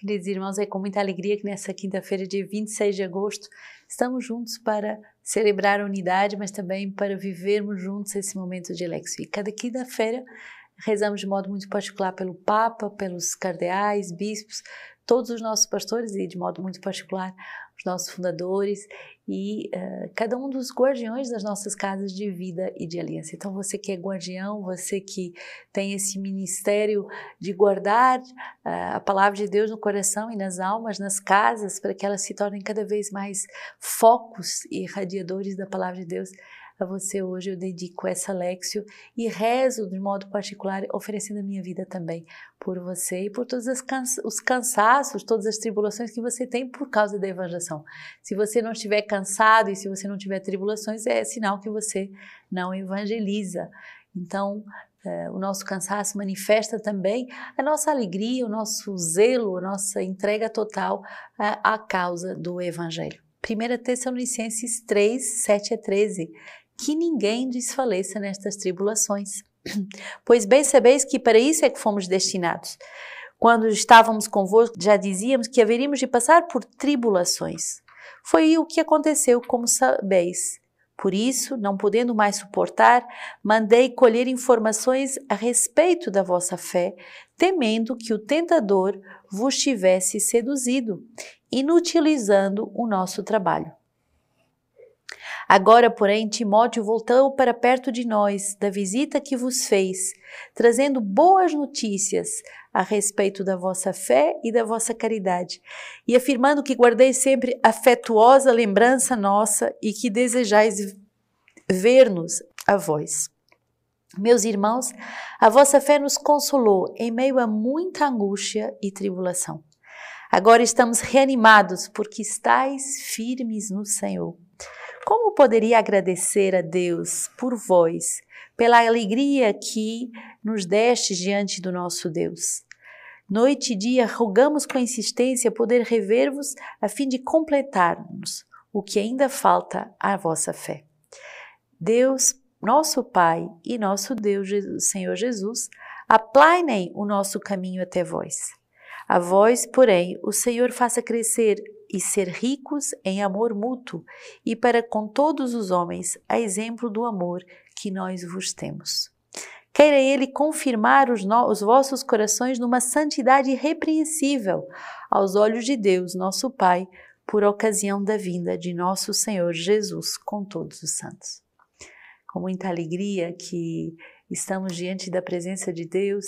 Queridos irmãos, é com muita alegria que nessa quinta-feira, dia 26 de agosto, estamos juntos para celebrar a unidade, mas também para vivermos juntos esse momento de Lexi. Cada quinta-feira rezamos de modo muito particular pelo Papa, pelos cardeais, bispos, todos os nossos pastores e de modo muito particular os nossos fundadores e uh, cada um dos guardiões das nossas casas de vida e de aliança. Então, você que é guardião, você que tem esse ministério de guardar uh, a palavra de Deus no coração e nas almas, nas casas, para que elas se tornem cada vez mais focos e radiadores da palavra de Deus a você hoje eu dedico essa Lexio e rezo de modo particular, oferecendo a minha vida também por você e por todos os cansaços, todas as tribulações que você tem por causa da evangelização. Se você não estiver cansado e se você não tiver tribulações, é sinal que você não evangeliza. Então, Uh, o nosso cansaço manifesta também a nossa alegria, o nosso zelo, a nossa entrega total à causa do Evangelho. 1 Tessalonicenses 3, 7 a 13 que ninguém desfaleça nestas tribulações. Pois bem sabeis que para isso é que fomos destinados. Quando estávamos convosco, já dizíamos que haveríamos de passar por tribulações. Foi o que aconteceu, como sabeis. Por isso, não podendo mais suportar, mandei colher informações a respeito da vossa fé, temendo que o tentador vos tivesse seduzido, inutilizando o nosso trabalho. Agora, porém, Timóteo voltou para perto de nós da visita que vos fez, trazendo boas notícias a respeito da vossa fé e da vossa caridade, e afirmando que guardeis sempre afetuosa lembrança nossa e que desejais ver-nos a vós. Meus irmãos, a vossa fé nos consolou em meio a muita angústia e tribulação. Agora estamos reanimados porque estáis firmes no Senhor. Como poderia agradecer a Deus por vós, pela alegria que nos deste diante do nosso Deus? Noite e dia rogamos com insistência poder rever-vos a fim de completarmos o que ainda falta à vossa fé. Deus, nosso Pai e nosso Deus, Senhor Jesus, aplainem o nosso caminho até vós. A vós, porém, o Senhor faça crescer e ser ricos em amor mútuo e para com todos os homens, a exemplo do amor que nós vos temos. Queira Ele confirmar os, no, os vossos corações numa santidade irrepreensível aos olhos de Deus, nosso Pai, por ocasião da vinda de nosso Senhor Jesus com todos os santos. Com muita alegria que estamos diante da presença de Deus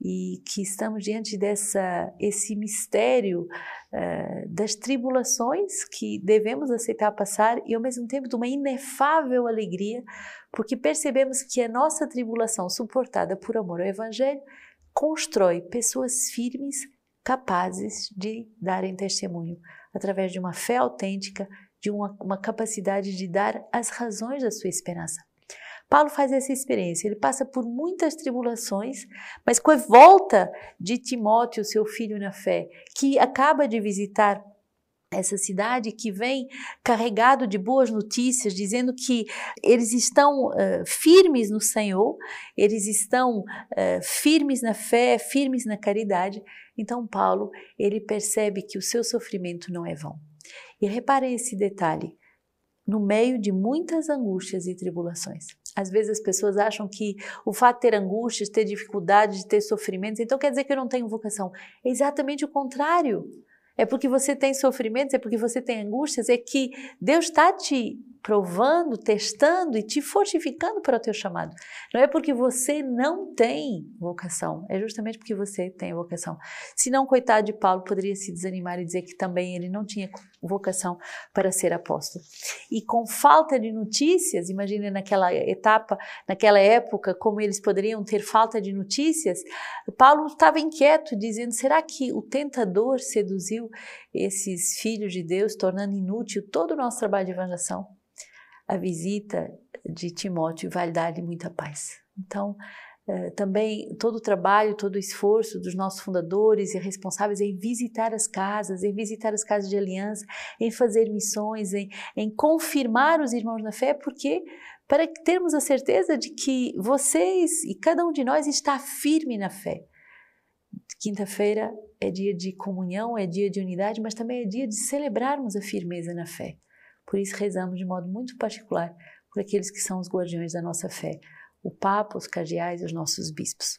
e que estamos diante dessa esse mistério uh, das tribulações que devemos aceitar passar e ao mesmo tempo de uma inefável alegria, porque percebemos que a nossa tribulação suportada por amor ao evangelho constrói pessoas firmes capazes de darem testemunho através de uma fé autêntica, de uma, uma capacidade de dar as razões da sua esperança. Paulo faz essa experiência, ele passa por muitas tribulações, mas com a volta de Timóteo, seu filho na fé, que acaba de visitar essa cidade que vem carregado de boas notícias, dizendo que eles estão uh, firmes no Senhor, eles estão uh, firmes na fé, firmes na caridade. Então Paulo ele percebe que o seu sofrimento não é vão. E repare esse detalhe: no meio de muitas angústias e tribulações. Às vezes as pessoas acham que o fato de ter angústias, ter dificuldades, de ter sofrimentos, então quer dizer que eu não tenho vocação. É exatamente o contrário. É porque você tem sofrimentos, é porque você tem angústias, é que Deus está te provando, testando e te fortificando para o teu chamado. Não é porque você não tem vocação, é justamente porque você tem vocação. Se não, coitado de Paulo poderia se desanimar e dizer que também ele não tinha vocação para ser apóstolo. E com falta de notícias, imagine naquela etapa, naquela época, como eles poderiam ter falta de notícias, Paulo estava inquieto, dizendo: será que o tentador seduziu esses filhos de Deus, tornando inútil todo o nosso trabalho de evangelização? A visita de Timóteo vai dar-lhe muita paz. Então, eh, também todo o trabalho, todo o esforço dos nossos fundadores e responsáveis em visitar as casas, em visitar as casas de aliança, em fazer missões, em, em confirmar os irmãos na fé, porque para termos a certeza de que vocês e cada um de nós está firme na fé. Quinta-feira é dia de comunhão, é dia de unidade, mas também é dia de celebrarmos a firmeza na fé. Por isso rezamos de modo muito particular por aqueles que são os guardiões da nossa fé, o Papa, os cardeais e os nossos bispos.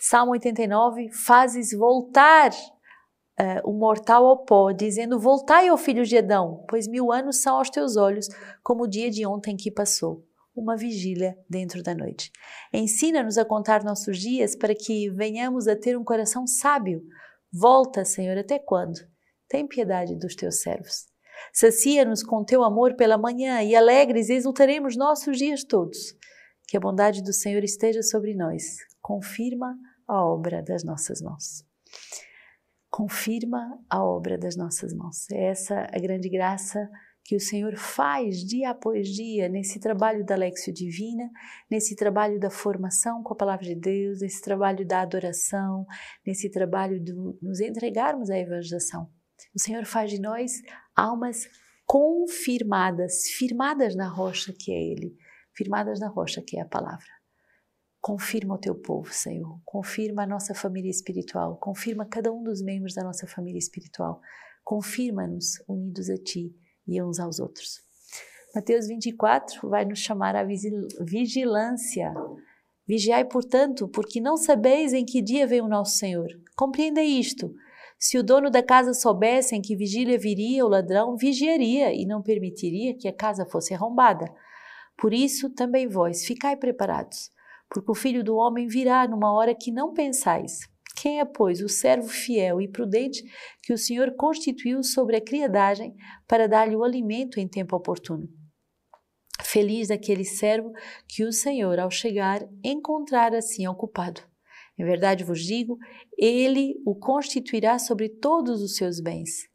Salmo 89, fazes voltar uh, o mortal ao pó, dizendo: Voltai, ó filhos de Adão, pois mil anos são aos teus olhos como o dia de ontem que passou. Uma vigília dentro da noite. Ensina-nos a contar nossos dias para que venhamos a ter um coração sábio. Volta, Senhor, até quando? Tem piedade dos teus servos. Sacia-nos com teu amor pela manhã e alegres exultaremos nossos dias todos. Que a bondade do Senhor esteja sobre nós. Confirma a obra das nossas mãos confirma a obra das nossas mãos. É essa a grande graça que o Senhor faz dia após dia nesse trabalho da Lexio Divina, nesse trabalho da formação com a palavra de Deus, nesse trabalho da adoração, nesse trabalho de nos entregarmos à evangelização. O Senhor faz de nós almas confirmadas, firmadas na rocha que é Ele, firmadas na rocha que é a palavra. Confirma o teu povo, Senhor. Confirma a nossa família espiritual. Confirma cada um dos membros da nossa família espiritual. Confirma-nos unidos a Ti e uns aos outros. Mateus 24 vai nos chamar à vigilância. Vigiai, portanto, porque não sabeis em que dia vem o nosso Senhor. Compreenda isto. Se o dono da casa soubesse em que vigília viria o ladrão, vigiaria e não permitiria que a casa fosse arrombada. Por isso, também vós, ficai preparados porque o filho do homem virá numa hora que não pensais. Quem é, pois, o servo fiel e prudente que o Senhor constituiu sobre a criadagem para dar-lhe o alimento em tempo oportuno? Feliz aquele servo que o Senhor, ao chegar, encontrar assim ocupado. Em verdade vos digo, ele o constituirá sobre todos os seus bens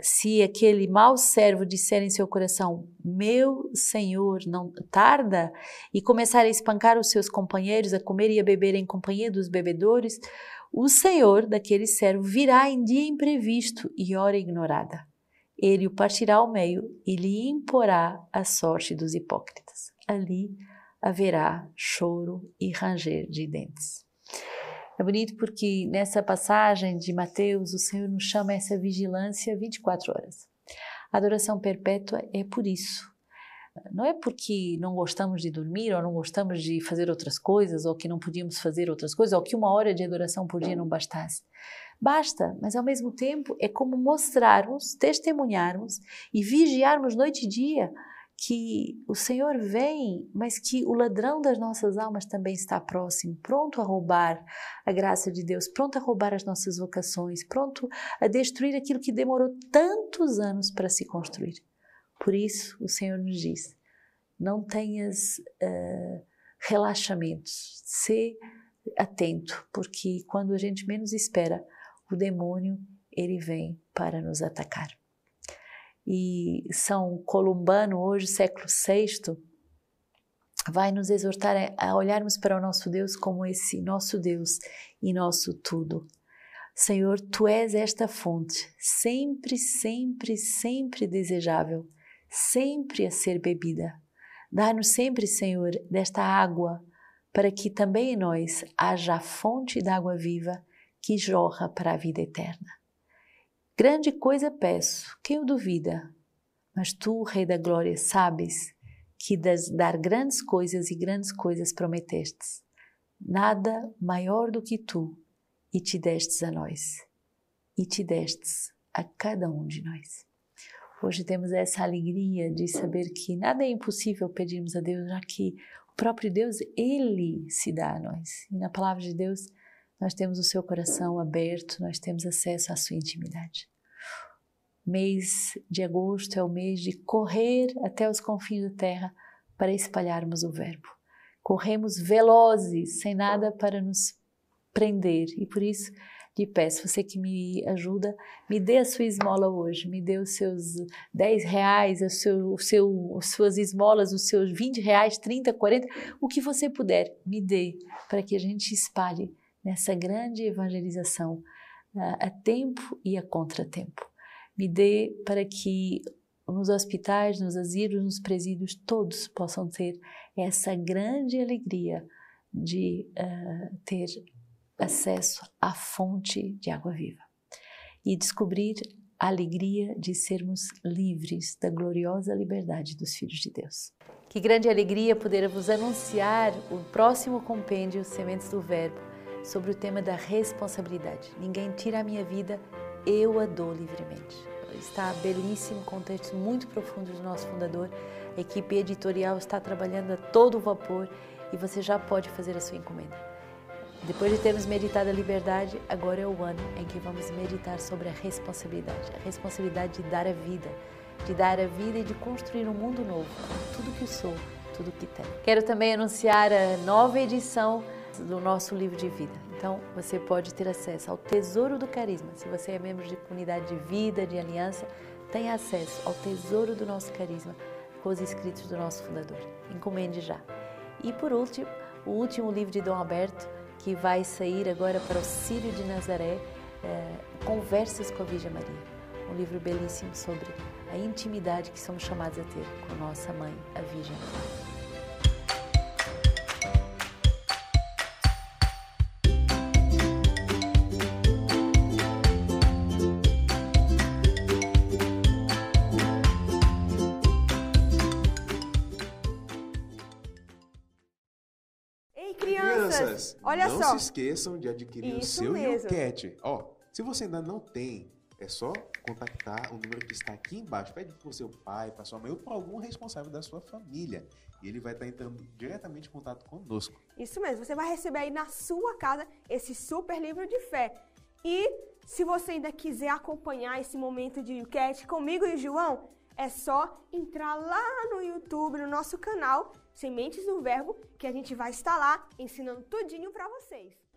se aquele mau servo disser em seu coração, meu senhor não tarda, e começar a espancar os seus companheiros, a comer e a beber em companhia dos bebedores, o senhor daquele servo virá em dia imprevisto e hora ignorada. Ele o partirá ao meio e lhe imporá a sorte dos hipócritas. Ali haverá choro e ranger de dentes. É bonito porque nessa passagem de Mateus, o Senhor nos chama a essa vigilância 24 horas. A adoração perpétua é por isso. Não é porque não gostamos de dormir ou não gostamos de fazer outras coisas ou que não podíamos fazer outras coisas ou que uma hora de adoração por dia não bastasse. Basta, mas ao mesmo tempo é como mostrarmos, testemunharmos e vigiarmos noite e dia que o Senhor vem, mas que o ladrão das nossas almas também está próximo, pronto a roubar a graça de Deus, pronto a roubar as nossas vocações, pronto a destruir aquilo que demorou tantos anos para se construir. Por isso, o Senhor nos diz: não tenhas uh, relaxamentos, se atento, porque quando a gente menos espera, o demônio ele vem para nos atacar e São Columbano, hoje século VI, vai nos exortar a olharmos para o nosso Deus como esse nosso Deus e nosso tudo. Senhor, tu és esta fonte, sempre, sempre, sempre desejável, sempre a ser bebida. Dá-nos sempre, Senhor, desta água, para que também em nós haja a fonte da água viva que jorra para a vida eterna. Grande coisa peço, quem o duvida? Mas tu, Rei da Glória, sabes que das dar grandes coisas e grandes coisas prometestes. Nada maior do que tu, e te destes a nós, e te destes a cada um de nós. Hoje temos essa alegria de saber que nada é impossível pedirmos a Deus, já que o próprio Deus, Ele se dá a nós. E na palavra de Deus, nós temos o seu coração aberto, nós temos acesso à sua intimidade. Mês de agosto é o mês de correr até os confins da terra para espalharmos o Verbo. Corremos velozes, sem nada para nos prender, e por isso lhe peço, você que me ajuda, me dê a sua esmola hoje, me dê os seus 10 reais, o seu, o seu, as suas esmolas, os seus 20 reais, 30, 40, o que você puder, me dê, para que a gente espalhe nessa grande evangelização a tempo e a contratempo. Me dê para que nos hospitais, nos asilos, nos presídios, todos possam ter essa grande alegria de uh, ter acesso à fonte de água viva e descobrir a alegria de sermos livres da gloriosa liberdade dos filhos de Deus. Que grande alegria poder vos anunciar o próximo compêndio Sementes do Verbo sobre o tema da responsabilidade. Ninguém tira a minha vida, eu a dou livremente. Está belíssimo, com textos muito profundos do nosso fundador. A equipe editorial está trabalhando a todo vapor e você já pode fazer a sua encomenda. Depois de termos meditado a liberdade, agora é o ano em que vamos meditar sobre a responsabilidade. A responsabilidade de dar a vida, de dar a vida e de construir um mundo novo, tudo que sou, tudo que tenho. Quero também anunciar a nova edição do nosso livro de vida. Então, você pode ter acesso ao Tesouro do Carisma. Se você é membro de comunidade de vida, de aliança, tem acesso ao Tesouro do nosso Carisma com os escritos do nosso fundador. Encomende já. E por último, o último livro de Dom Alberto, que vai sair agora para o Sírio de Nazaré, é, Conversas com a Virgem Maria. Um livro belíssimo sobre a intimidade que somos chamados a ter com nossa mãe, a Virgem Maria. Olha não só. Não se esqueçam de adquirir Isso o seu mesmo. Ó, se você ainda não tem, é só contactar o número que está aqui embaixo. Pede para o seu pai, para sua mãe ou para algum responsável da sua família. E ele vai estar entrando diretamente em contato conosco. Isso mesmo. Você vai receber aí na sua casa esse super livro de fé. E se você ainda quiser acompanhar esse momento de YouCat comigo e o João, é só entrar lá no YouTube, no nosso canal Sementes do Verbo, que a gente vai estar lá ensinando tudinho para vocês.